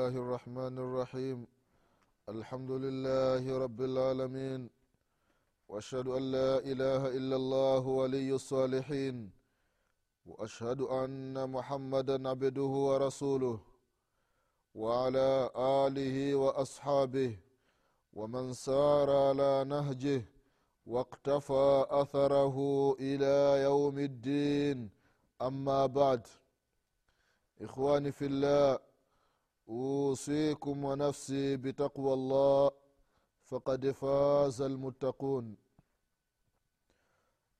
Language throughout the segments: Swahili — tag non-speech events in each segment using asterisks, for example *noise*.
الله الرحمن الرحيم. الحمد لله رب العالمين. وأشهد أن لا إله إلا الله ولي الصالحين. وأشهد أن محمدا عبده ورسوله. وعلى آله وأصحابه. ومن سار على نهجه. واقتفى أثره إلى يوم الدين. أما بعد. إخواني في الله. اوصيكم ونفسي بتقوى الله فقد فاز المتقون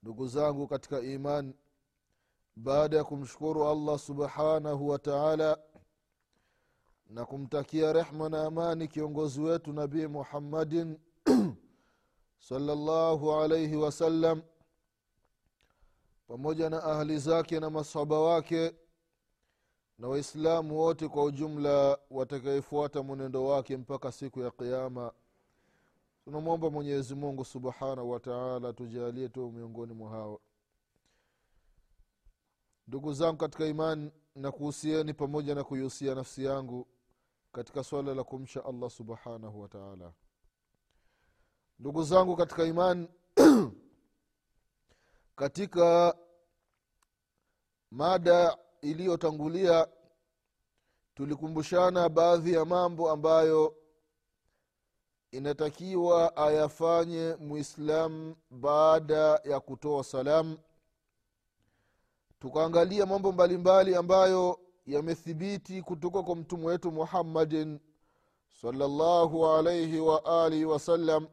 ndugu zangu katika iman baada ya kumshukuru allah subhanahu wa taala na kumtakia rehma na amani kiongozi wetu nabii muhammadin salllahu alaihi wasallam pamoja na ahli zake na masahaba wake na waislamu wote kwa ujumla watakayefuata mwenendo wake mpaka siku ya qiama tunamwomba mwenyezi mungu subhanahu wataala tujalie tu miongoni mwa hao. Ndugu zangu katika imani na kuhusieni pamoja na kuihusia nafsi yangu katika swala la kumsha allah subhanahu wataala ndugu zangu katika imani *clears throat* katika mada iliyotangulia tulikumbushana baadhi ya mambo ambayo inatakiwa ayafanye muislamu baada ya kutoa salamu tukaangalia mambo mbalimbali ambayo yamethibiti kutoka kwa mtume wetu muhammadin salllahu alaihi waalihi wasallam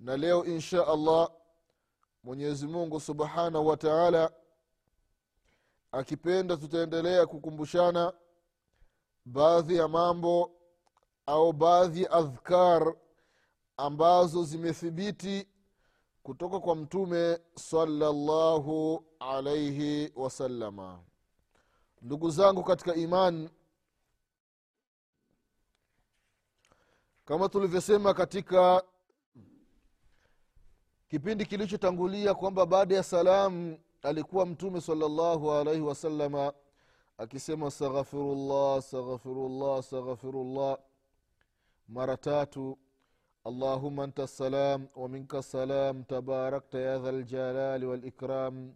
na leo insha allah mwenyezi mungu subhanahu wa taala akipenda tutaendelea kukumbushana baadhi ya mambo au baadhi ya adhkar ambazo zimethibiti kutoka kwa mtume salallahu alaihi wasalama ndugu zangu katika iman kama tulivyosema katika kipindi kilichotangulia kwamba baada ya salamu alikuwa mtume salllahu alaihi wasalama akisema staghfirullah staghfirullah staghfirullah mara tatu allahuma anta salam waminka salam tabarakta ya dha ljalali walikram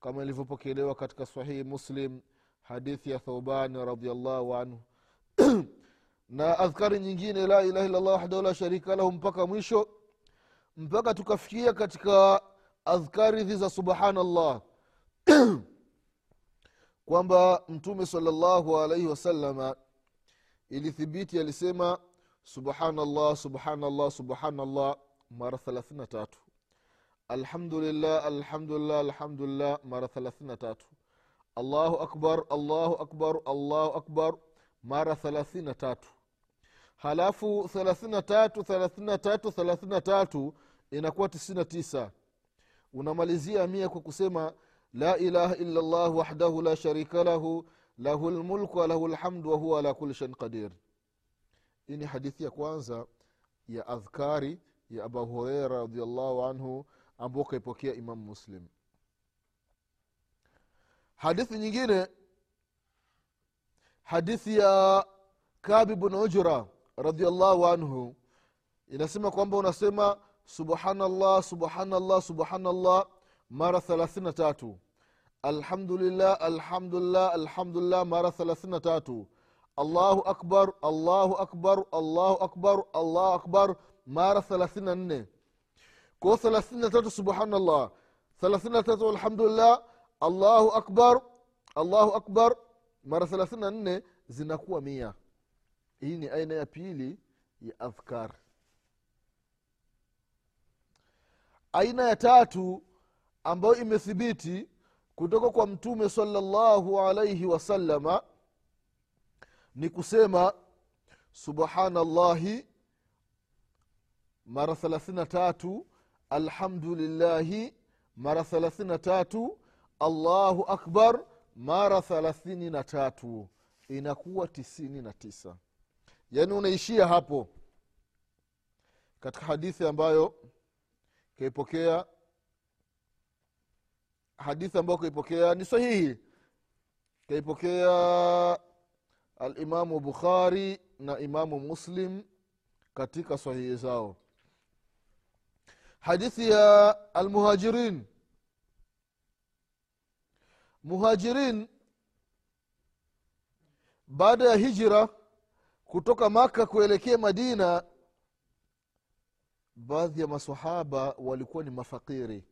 kama ilivyopokelewa katika sahihi muslim hadithi ya thaubani radiallahu anhu. *clears throat* Na adhkari nyingine la ilaha illallah wahdahu la sharika lahu mpaka mwisho mpaka tukafikia katika adhkari hizi za subhanallah. *clears throat* Kwamba mtume salllahu alaihi wasalama ilithibiti alisema subhanallah subhanallah subhanallah mara thelathini tatu. Alhamdulillah alhamdulillah alhamdulillah mara thelathini tatu. Allahu akbar allahu akbar allahu akbar mara thelathini tatu. Halafu thelathini tatu thelathini tatu thelathini tatu inakuwa tisini tisa unamalizia mia kwa kusema la ilaha illa llah wahdahu la sharika lahu lahu lmulku walahu lhamdu wahuwa ala kuli shain qadir. Hii ni hadithi ya kwanza ya adhkari ya abu hureira radiallahu anhu ambao kaipokea imamu muslim. Hadithi nyingine hadithi ya kabi bn ujra radiallahu anhu inasema kwamba unasema subhanallah subhanallah subhanallah. Mara thelathini tatu. Alhamdulillah alhamdulillah alhamdulillah. Mara thelathini tatu. Allahu akbar allahu akbar allahu akbar allahu akbar. Mara thelathini nne. Ko thelathini tatu subhanallah. Thelathini tatu alhamdulillah. Allahu akbar allahu akbar. Mara thelathini nne zinakuwa mia. Hii ni aina ya pili ya adhkar aina ya tatu ambayo imethibiti kutoka kwa mtume salallahu alaihi wasalama ni kusema subhanallahi mara thelathini tatu alhamdulillahi mara thelathini tatu allahu akbar mara thelathini na tatu. Inakuwa tisini na tisa. Yaani unaishia hapo katika hadithi ambayo kaipokea hadithi ambayo kaipokea ni sahihi. Kaipokea alimamu bukhari na imamu muslim katika sahihi zao. Hadithi ya almuhajirin. Muhajirin baada ya hijira kutoka maka kuelekea madina baadhi ya masahaba walikuwa ni mafakiri.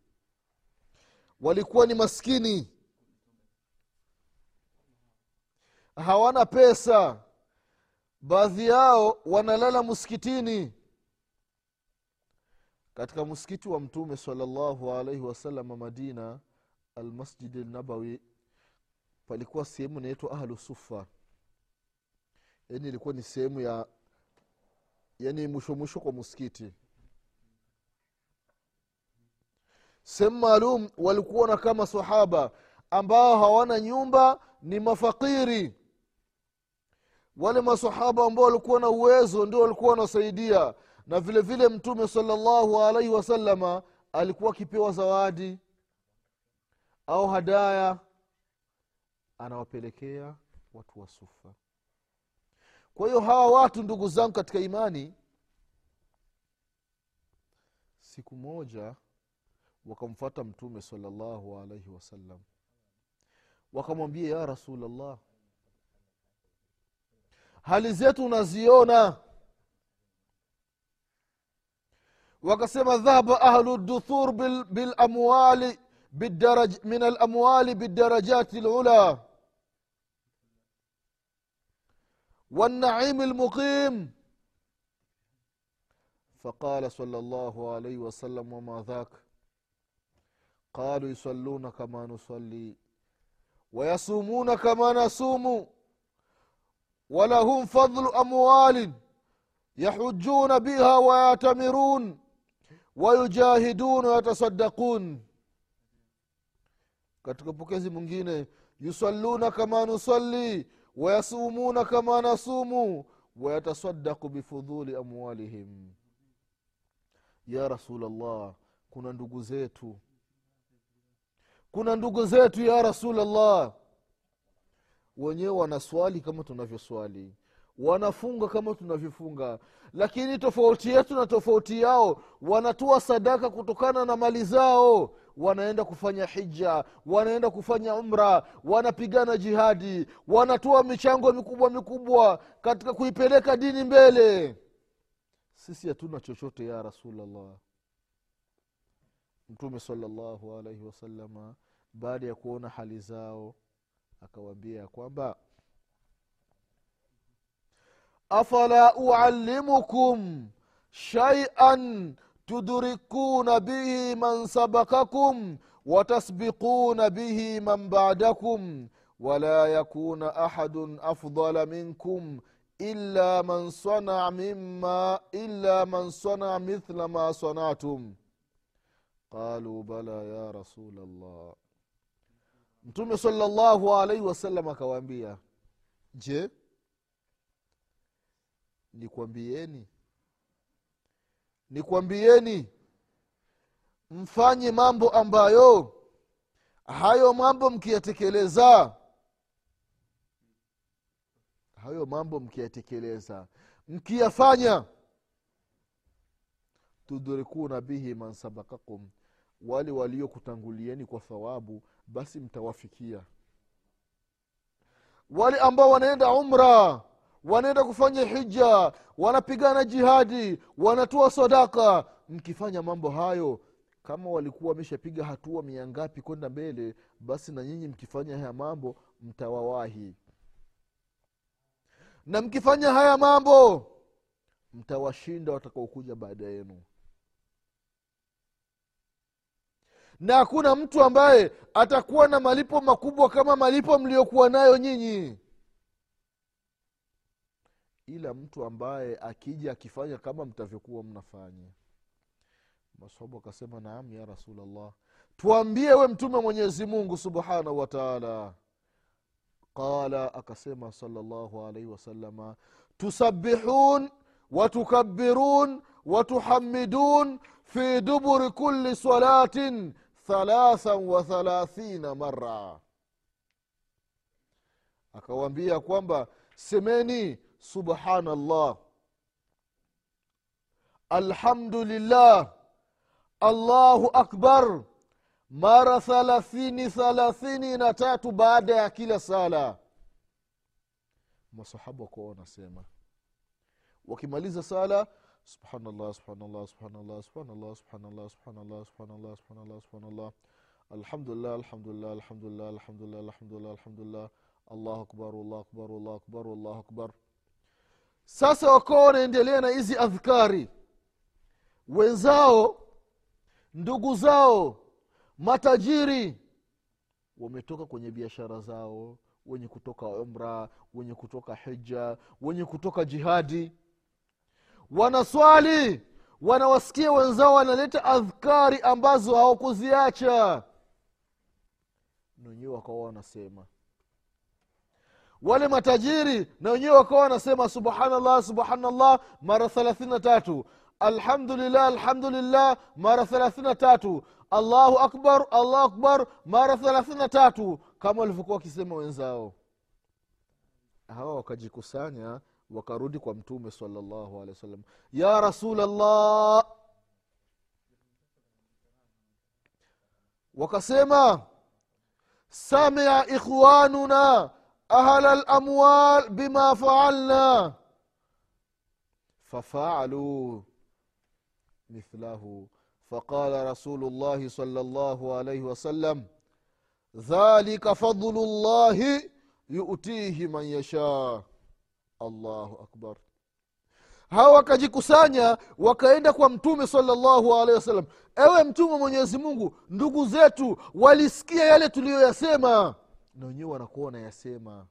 Walikuwa ni maskini. Hawana pesa. Baadhi yao wanalala msikitini. Katika msikiti wa mtume salllahu alaihi wasalama madina almasjidi lnabawi palikuwa sehemu inaitwa ahlu sufa. Yani ilikuwa ni sehemu ya yani mwisho mwisho kwa msikiti sehemu maalum walikuona na kama sahaba ambao hawana nyumba ni mafakiri. Wale masahaba ambao walikuwa na uwezo ndio walikuwa wanasaidia. Na vile vile mtume salallahu alaihi wasalama alikuwa akipewa zawadi au hadaya anawapelekea watu wa sufa. Kwa hiyo hawa watu ndugu zangu katika imani siku moja wakamfata mtume salallahu alaihi wasallam wakamwambia ya rasulllah hali zetu unaziona wakasema dhahaba ahlu duthur bilamwali بالدرج من الأموال بالدرجات العلى والنعيم المقيم فقال صلى الله عليه وسلم qalu yusalluna kama nusalli. Wayasumuna kama nasumu. Walahum fadlu amwalin. Yahujuna biha wayatamirun wayujahidun wayatasadakun katika pokezi mwingine yusalluna kama nusalli. Wayasumuna kama nasumu. Wayatasadaku bifudhuli amwalihim. Ya rasulllah kuna ndugu zetu kuna ndugu zetu ya rasulllah wenyewe wanaswali kama tunavyoswali. Wanafunga kama tunavyofunga. Lakini tofauti yetu na tofauti yao wanatoa sadaka kutokana na mali zao. Wanaenda kufanya hija wanaenda kufanya umra wanapigana jihadi wanatoa michango mikubwa mikubwa katika kuipeleka dini mbele. Sisi hatuna chochote ya rasulllah mtume salllahu alaihi wasalama baada ya kuona hali zao akawaambia ya kwamba afala uallimukum shaian tudrikuna bihi man sabakakum watasbiquna bihi man badakum wala yakuna ahadun afdala minkum illa man sanaa mima illa man mithla ma sanatum qaluu bala ya rasul llah mtume salllahu alaihi wasallam akawaambia je nikwambieni? Nikwambieni mfanye mambo ambayo hayo mambo mkiyatekeleza hayo mambo mkiyatekeleza mkiyafanya tudrikuna bihi man sabakakum wale waliokutangulieni kwa thawabu basi mtawafikia. Wale ambao wanaenda umra wanaenda kufanya hija wanapigana jihadi wanatoa sadaka mkifanya mambo hayo kama walikuwa wameshapiga hatua mia ngapi kwenda mbele basi na nyinyi mkifanya haya mambo mtawawahi. Na mkifanya haya mambo mtawashinda watakaokuja baada yenu na hakuna mtu ambaye atakuwa na malipo makubwa kama malipo mliokuwa nayo nyinyi. Ila mtu ambaye akija akifanya kama mtavyokuwa mnafanya. Masahabu akasema naam ya rasulllah tuambie we mtume mwenyezi mungu subhanahu wataala qala akasema salllahu alaihi wasalama tusabihun watukabirun watuhamidun fi duburi kuli salatin thalathan wa mara akawambia kwamba semeni subhanallah alhamdulillah allahu akbar mara thalathini thalathini na tatu baada ya kila sala. Masahaba wakawa wanasema wakimaliza sala subhanallah subhanallah subhanallah subhanallah subhanallah subhanallah subhanallah subhanallah subhanallah. Alhamdulillah alhamdulillah alhamdulillah alhamdulillah alhamdulillah alhamdulillah. Allahu akbar allahu akbar allahu akbar allahu akbar. Sasa wakawa wanaendelea na hizi adhkari. Wenzao ndugu zao matajiri wametoka kwenye biashara zao wenye kutoka umra wenye kutoka hija wenye kutoka jihadi wanaswali wanawasikia wenzao wanaleta adhkari ambazo hawakuziacha. Na wenyewe wakawa wanasema wale matajiri na wenyewe wakawa wanasema subhanallah subhanallah mara thelathini na tatu. Alhamdulillah alhamdulillah mara thelathini na tatu. Allahu akbar allahu akbar mara thelathini na tatu. Kama walivyokuwa wakisema wenzao. Hawa wakajikusanya wakarudi kwa mtume salllahu alehi wasallam ya rasulllah wakasema samia ikhwanuna ahla lamwal bima faalna fafaaluu مثله فقال رسول الله صلى الله عليه وسلم ذلك فضل الله يؤتيه من يشاء allahu akbar. Hawa wakajikusanya wakaenda kwa mtume salllahu alehi wasallam. Ewe mtume mwenyezi mungu ndugu zetu walisikia yale tuliyoyasema? Na wenyewe wanakuwa wanayasema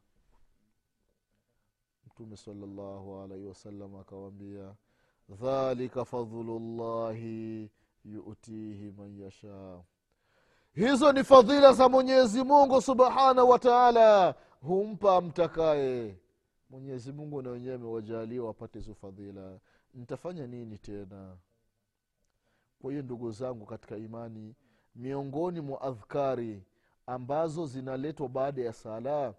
mtume salllahu alaihi wasallam akawambia dhalika fadhlu llahi yutihi man yashaa hizo ni fadhila za mwenyezi mungu subhanahu wa taala. Humpa mtakaye mwenyezi mungu na wenyewe amewajalia wapate hizo fadhila. Nitafanya nini tena? Kwa hiyo ndugu zangu katika imani miongoni mwa adhkari ambazo zinaletwa baada ya sala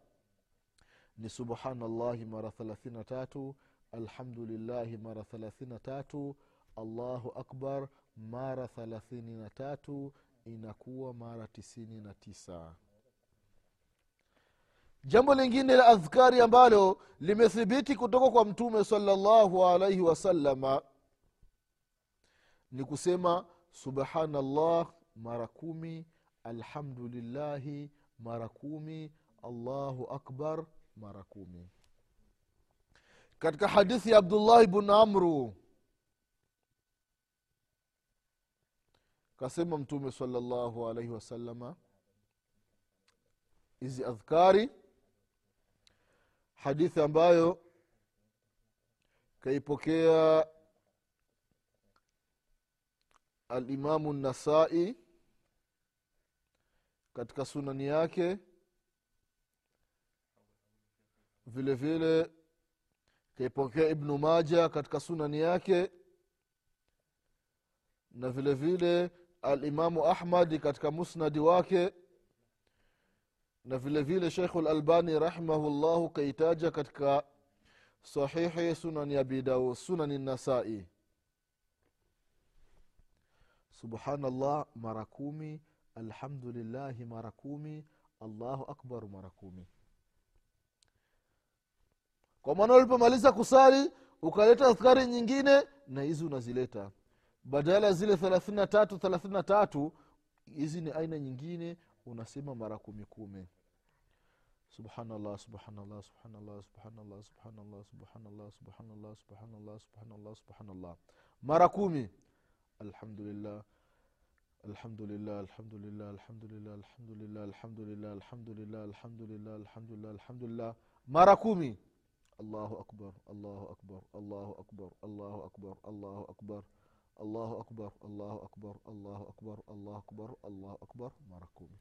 ni subhanallahi mara thelathini na tatu alhamdulillahi mara thelathini na tatu allahu akbar mara thelathini na tatu inakuwa mara tisini na tisa jambo lingine la adhkari ambalo limethibiti kutoka kwa mtume salllahu alaihi wasalama ni kusema subhanallah mara kumi alhamdulillahi mara kumi allahu akbar mara kumi. Katika hadithi ya abdullahi bnu amru kasema mtume salllahu alaihi wasalama hizi adhkari hadithi ambayo kaipokea alimamu nasai katika sunani yake. Vile vile kaipokea ibnu maja katika sunani yake. Na vile vile alimamu ahmadi katika musnadi wake na vile vile shekhu lalbani rahimahullahu kaitaja katika sahihi sunani abi sunani nasai subhanallah mara kumi. Alhamdulillahi mara kumi. Allahu akbar mara kumi. Kwa maana ulipomaliza kusali ukaleta adhkari nyingine na hizi unazileta. Badala ya zile thelathini na tatu thelathini na tatu hizi ni aina nyingine unasema mara kumi kumi subhanallah subhanallah subhanallah subhanallah subhanallah subhanallah subhanallah subhanallah subhanallah subhanallah mara kumi alhamdulillah alhamdulillah alhamdulillah alhamdulillah alhamdulillah alhamdulillah alhamdulillah alhamdulillah alhamdulillah alhamdulillah mara kumi allahu akbar allahu akbar allahu akbar allahu akbar allahu akbar allahu akbar allahu akbar allahu akbar allahu akbar allahu akbar mara kumi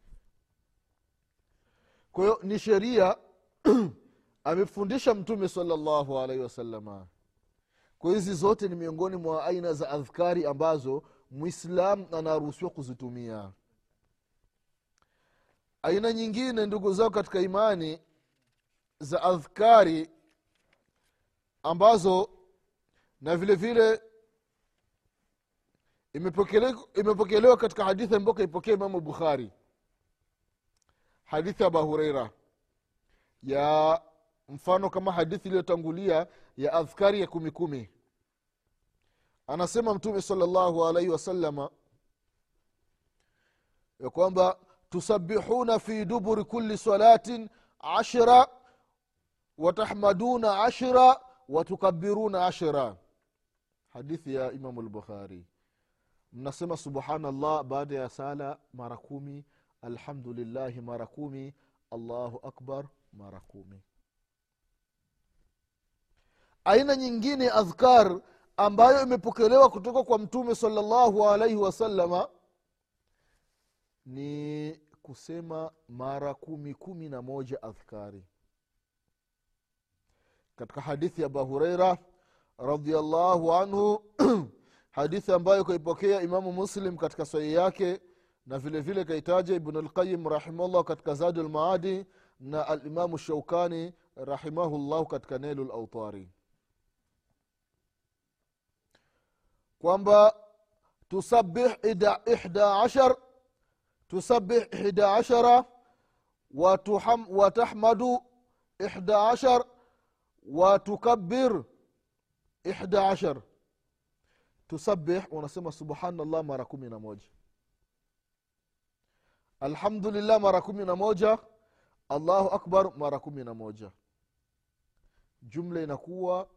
kwa hiyo ni sheria *clears throat* amefundisha mtume salllahu alaihi wasalama kwa hizi zote ni miongoni mwa aina za adhkari ambazo mwislam anaruhusiwa kuzitumia. Aina nyingine ndugu zao katika imani za adhkari ambazo na vile vile imepokelewa imepokelewa katika hadithi ambayo kaipokea imamu bukhari hadithi ya abahureira ya mfano kama hadithi iliyotangulia ya adhkari ya kumi kumi. Anasema mtume salllahu alaihi wasalama ya kwamba tusabihuna fi duburi kuli salatin ashra watahmaduna ashra watukabiruna ashra hadithi ya imamu lbukhari mnasema subhanallah baada ya sala mara kumi alhamdulillahi mara kumi allahu akbar mara kumi. Aina nyingine adhkar ambayo imepokelewa kutoka kwa mtume salllahu alaihi wasalama ni kusema mara kumi kumi na moja adhkari katika hadithi ya abu hureira radiallahu anhu *clears throat* hadithi ambayo kaipokea imamu muslim katika sahihi yake na vile vile kaitaja ibnu lqayim rahimahullah katika zadu lmaadi na alimamu shaukani rahimahullahu katika nelu lautari kwamba tusabih ihda ashar tusabih ihda ashara watahmadu ihda ashar watukabir ihda ashar. Tusabih unasema subhanallah mara kumi na moja alhamdulillah mara kumi na moja. Allahu akbar mara kumi na moja. Jumla inakuwa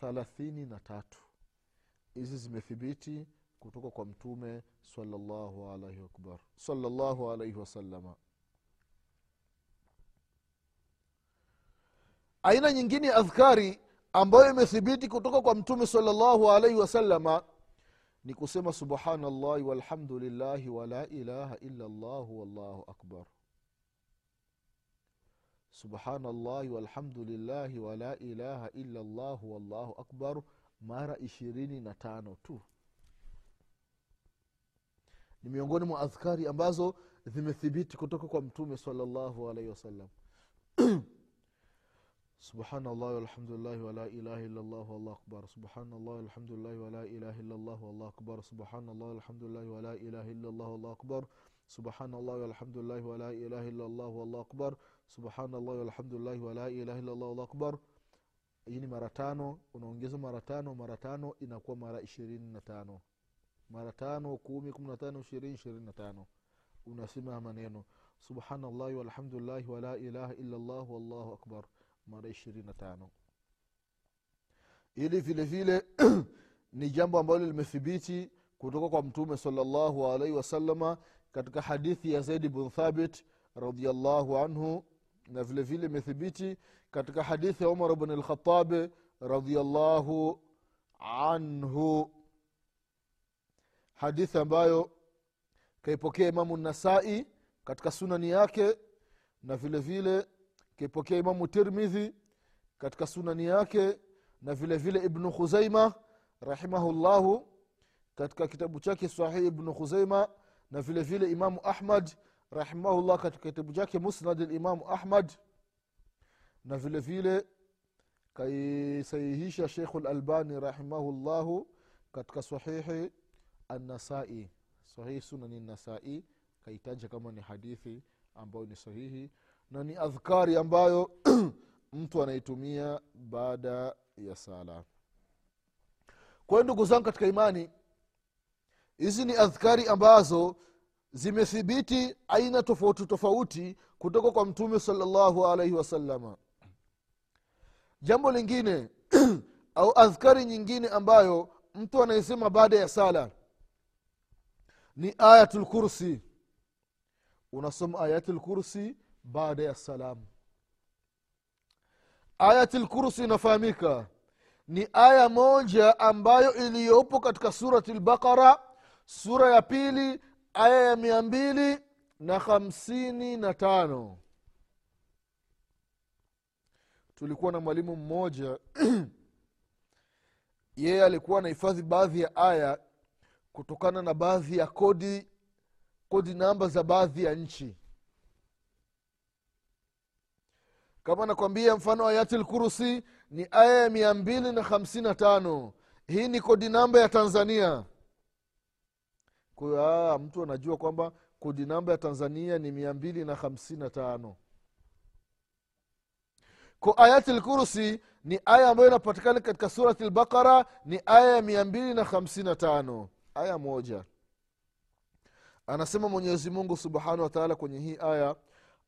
thalathini na tatu. Hizi zimethibiti kutoka kwa mtume salllahu alaihi wasalama aina nyingine ya adhkari ambayo imethibiti kutoka kwa mtume salllahu alaihi wasalama ni kusema subhanallahi walhamdulillahi wala ilaha illa llahu wallahu akbar. Subhanallahi walhamdulillahi wala ilaha illa llahu wallahu akbar mara ishirini na tano tu. Ni miongoni mwa adhkari ambazo zimethibiti kutoka kwa mtume salllahu alaihi wasallam *clears throat* سبحان الله والحمد لله ولا إله إلا الله والله أكبر سبحان الله والحمد لله ولا إله إلا الله والله أكبر سبحان الله والحمد لله ولا إله إلا الله والله أكبر سبحان الله والحمد لله ولا إله إلا الله والله أكبر سبحان الله والحمد لله ولا إله إلا الله والله أكبر hii ni mara tano unaongeza mara tano mara tano inakuwa mara ishirini na tano mara tano kumi kumi na tano ishirini ishirini na tano unasema maneno subhanallahi walhamdulillahi wala ilaha illa llah wallahu akbar mara ishirini na tano. Ili vile vile *clears throat* ni jambo ambalo limethibiti kutoka kwa mtume salllahu alaihi wasalama katika hadithi ya zaidi bn thabit radiallahu anhu na vile vile imethibiti katika hadithi ya umar bn lkhatabi radiallahu anhu. Hadithi ambayo kaipokea imamu nasai katika sunani yake na vile vile kaipokea imamu tirmidhi katika sunani yake na vile vile ibnu khuzaima rahimahullahu katika kitabu chake sahihi ibnu khuzaima na vile vile imamu ahmad rahimahullah katika kitabu chake musnad limamu ahmad na vile vile kaisahihisha sheikhu lalbani rahimahullahu katika sahihi annasai. Sahihi sunani nasai kaitaja kama ni hadithi ambayo ni sahihi na ni adhkari ambayo *clears throat* mtu anaitumia baada ya sala. Kwa hiyo ndugu zangu katika imani hizi ni adhkari ambazo zimethibiti aina tofauti tofauti kutoka kwa mtume salllahu alaihi wasalama jambo lingine *clears throat* au adhkari nyingine ambayo mtu anaisema baada ya sala ni ayatul kursi. Unasoma ayatul kursi baada ya salamu. Ayatul kursi inafahamika. Ni aya moja ambayo iliyopo katika surati lbaqara sura ya pili aya ya mia mbili na hamsini na tano. Tulikuwa na mwalimu mmoja. *clears throat* Yeye alikuwa anahifadhi baadhi ya aya kutokana na baadhi ya kodi kodi namba za baadhi ya nchi kama nakwambia mfano ayatul kursi ni aya ya mia mbili na hamsini na tano. Hii ni kodi namba ya tanzania. Kwa, mtu anajua kwamba kodi namba ya tanzania ni mia mbili na hamsini na tano. Ko ayatul kursi ni aya ambayo inapatikana katika surati lbaqara ni aya ya mia mbili na hamsini na tano. Aya moja. Anasema mwenyezi mungu subhanahu wa taala kwenye hii aya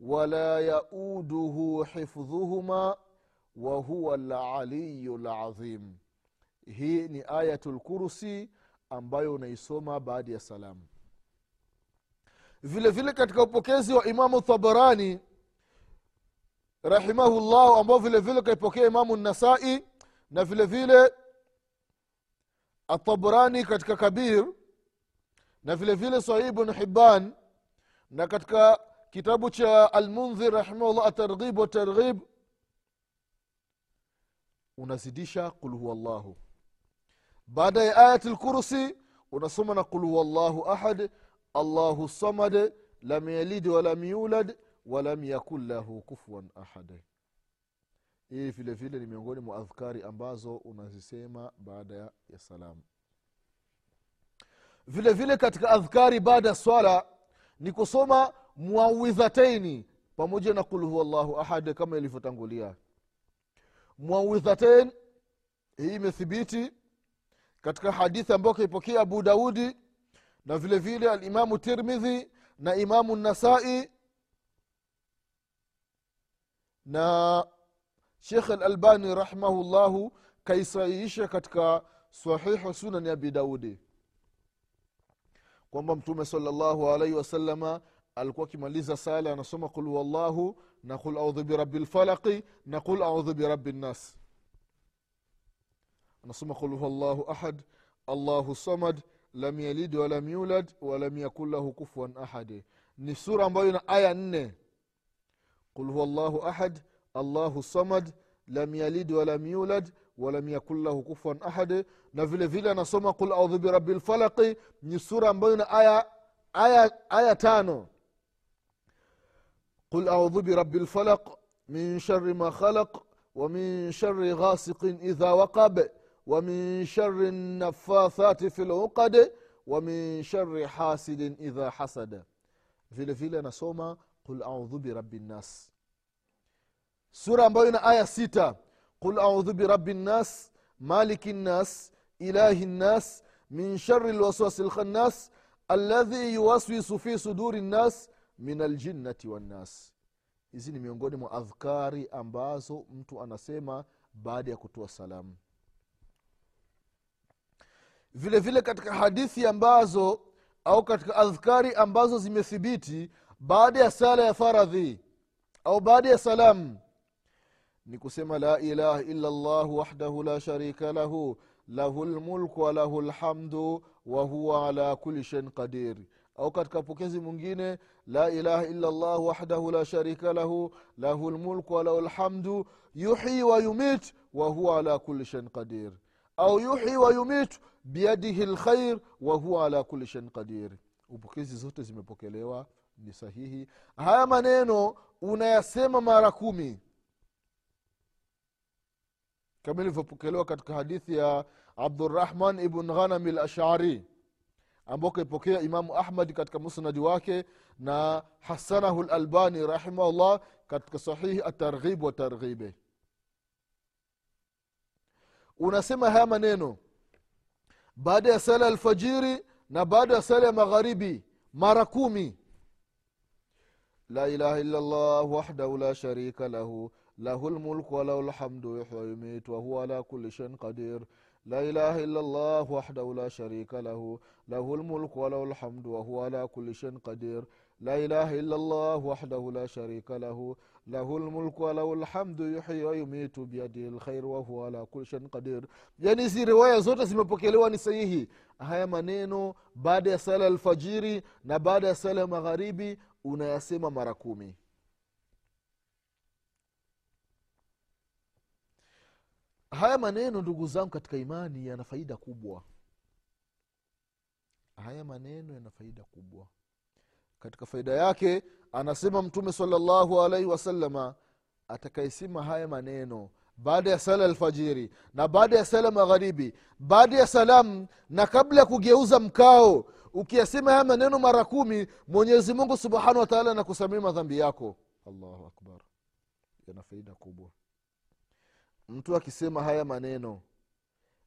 ولا يؤوده حفظهما وهو العلي العظيم hii ni ayatul kursi ambayo unaisoma baada ya salamu vile vile katika upokezi wa imamu tabarani rahimahullahu ambao vile vile kaipokea imamu nasai na vile vile atabrani katika kabir na vile vile sahih bnu hiban na katika kitabu cha almundhir rahimahullah atarghib watarghib unazidisha qul huwa llahu baada ya ayat lkursi unasoma na qul huwa llahu ahad allahu samad lam yalid walam yulad walam yakun lahu kufuan ahad. Hii vile vile ni miongoni mwa adhkari ambazo unazisema baada ya salamu vile vile katika adhkari baada ya swala ni kusoma muawidhataini pamoja na kul huwa llahu ahad kama ilivyotangulia. Muawidhatain hii imethibiti katika hadithi ambayo kaipokea abu daudi na vile vile alimamu tirmidhi na imamu nasai na shekh alalbani rahimahullahu kaisahihisha katika sahihu sunani abi daudi kwamba mtume salllahu alaihi wasalama alikuwa akimaliza sala anasoma qul wallahu na qul audhu birabi lfalaqi na qul audhu birabi nnas anasoma qul huwallahu ahad allahu samad lam yalid walam yulad walam yakun lahu kufuan ahadi ni sura ambayo ina aya nne. Qul huwallahu ahad allahu samad lam yalid walam yulad walam yakun lahu kufuan ahadi na vile vile anasoma qul audhu birabi lfalaqi ni sura ambayo ina aya, aya, aya tano قل أعوذ برب الفلق من شر ما خلق ومن شر غاسق إذا وقب ومن شر النفاثات في العقد ومن شر حاسد إذا حسد. في الفيلة نسوما قل أعوذ برب الناس سورة بين آية ستة قل أعوذ برب الناس مالك الناس إله الناس من شر الوسواس الخناس الذي يوسوس في صدور الناس min aljinnati wannas hizi ni miongoni mwa adhkari ambazo mtu anasema baada ya kutoa salamu. Vile vile katika hadithi ambazo au katika adhkari ambazo zimethibiti baada ya sala ya faradhi au baada ya salamu ni kusema la ilaha illa llah wahdahu la sharika lahu lahu lmulku walahu lhamdu wahuwa ala kuli shein qadir au katika pokezi mwingine la ilaha illa llah wahdahu la sharika lahu lahu lmulku walahu lhamdu yuhyi wa yumit wahuwa ala kuli shein qadir. Au yuhyi wa yumit biyadihi lkhair wahuwa ala kuli shein qadir. Upokezi zote zimepokelewa ni sahihi. Haya maneno unayasema mara kumi. Kama ilivyopokelewa katika hadithi ya abdurahman ibn ghanami lashari ambao kaipokea imamu ahmad katika musnadi wake na hasanahu lalbani rahimahullah katika sahihi atarghib wa targhibe unasema haya maneno baada ya sala alfajiri na baada ya sala ya magharibi mara kumi. La ilaha illa llah wahdahu la sharika lahu lahu lmulku walahu lhamdu yuhyi wayumit wahuwa ala kuli shein qadir لا إله إلا الله وحده لا شريك له له الملك وله الحمد وهو على كل شيء قدير لا إله إلا الله وحده لا شريك له له الملك وله الحمد yuhyi wayumitu biyadihi lkhair wahuwa ala kuli shain qadir. Yani hizi riwaya zote zimepokelewa ni sahihi. Haya maneno baada ya sala alfajiri na baada ya sala magharibi unayasema mara kumi. Haya maneno ndugu zangu katika imani yana faida kubwa. Haya maneno yana faida kubwa. Katika faida yake anasema mtume salllahu alaihi wasalama atakaesema haya maneno baada ya sala alfajiri na baada ya sala magharibi baada ya salamu na kabla ya kugeuza mkao ukiyasema haya maneno mara kumi mwenyezi mungu subhanahu wataala anakusamia madhambi yako. Allahu akbar. Yana faida kubwa mtu akisema haya maneno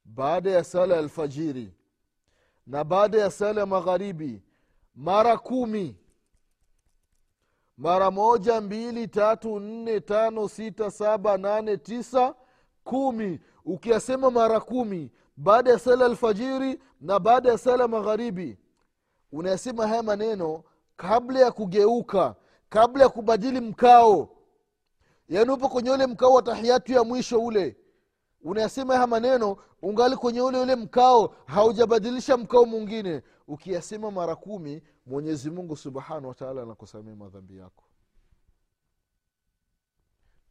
baada ya sala ya alfajiri na baada ya sala ya magharibi mara kumi mara moja mbili tatu nne tano sita saba nane tisa kumi. Ukiyasema mara kumi baada ya sala alfajiri na baada ya sala magharibi unayasema haya maneno kabla ya kugeuka kabla ya kubadili mkao yaani upo kwenye ule mkao wa tahiyatu ya mwisho ule. Unayasema haya maneno ungali kwenye ule ule mkao haujabadilisha mkao mwingine. Ukiyasema mara kumi mwenyezi mungu subhanahu wataala anakusamia madhambi yako.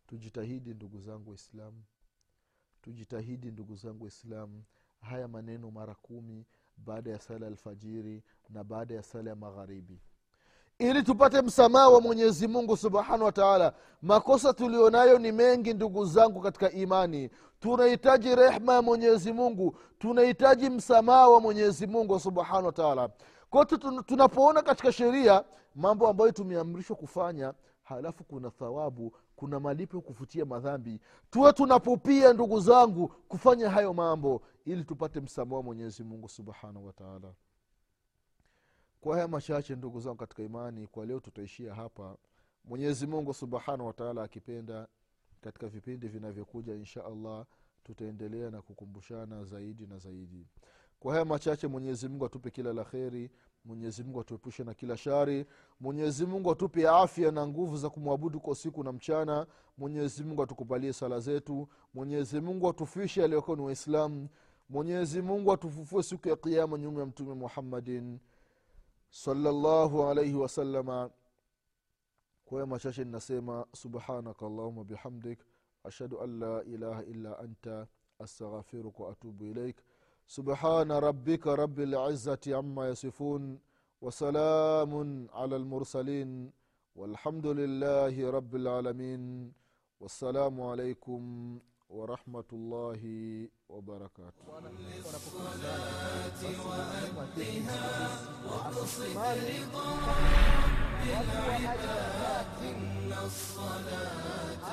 Tujitahidi ndugu zangu waislamu. Tujitahidi ndugu zangu waislamu haya maneno mara kumi baada ya sala alfajiri na baada ya sala ya magharibi ili tupate msamaha wa mwenyezi mungu subhanahu wataala makosa tulionayo ni mengi ndugu zangu katika imani. Tunahitaji rehma ya mwenyezi mungu. Tunahitaji msamaha wa mwenyezi mungu subhanahu wataala kote tunapoona katika sheria mambo ambayo tumeamrishwa kufanya halafu kuna thawabu kuna malipo kufutia madhambi. Tuwe tunapopia ndugu zangu kufanya hayo mambo ili tupate msamaha wa mwenyezi mungu subhanahu wataala kwa haya machache ndugu zangu katika imani kwa leo tutaishia hapa. Mwenyezi mungu subhanahu wataala akipenda katika vipindi vinavyokuja insha allah tutaendelea na kukumbushana zaidi na zaidi. Kwa haya machache mwenyezi mungu atupe kila la kheri mwenyezi mungu atuepushe na kila shari mwenyezi mungu atupe afya na nguvu za kumwabudu kwa usiku na mchana mwenyezi mungu atukubalie sala zetu mwenyezi mungu atufishe aliyokuwa ni waislamu mwenyezi mungu atufufue siku ya kiama nyuma ya mtume muhammadin صلى الله عليه وسلم. كويما شاش النسيمة سبحانك اللهم بحمدك. أشهد أن لا إله إلا أنت. أستغفرك وأتوب إليك. سبحان ربك رب العزة عما يصفون. وسلام على المرسلين. والحمد لله رب العالمين. والسلام عليكم ورحمة الله وبركاته. وأدها العباد إن الصلاة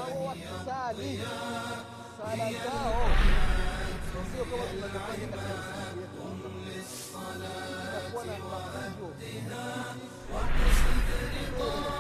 للصلاة وأدها واقصد لطرب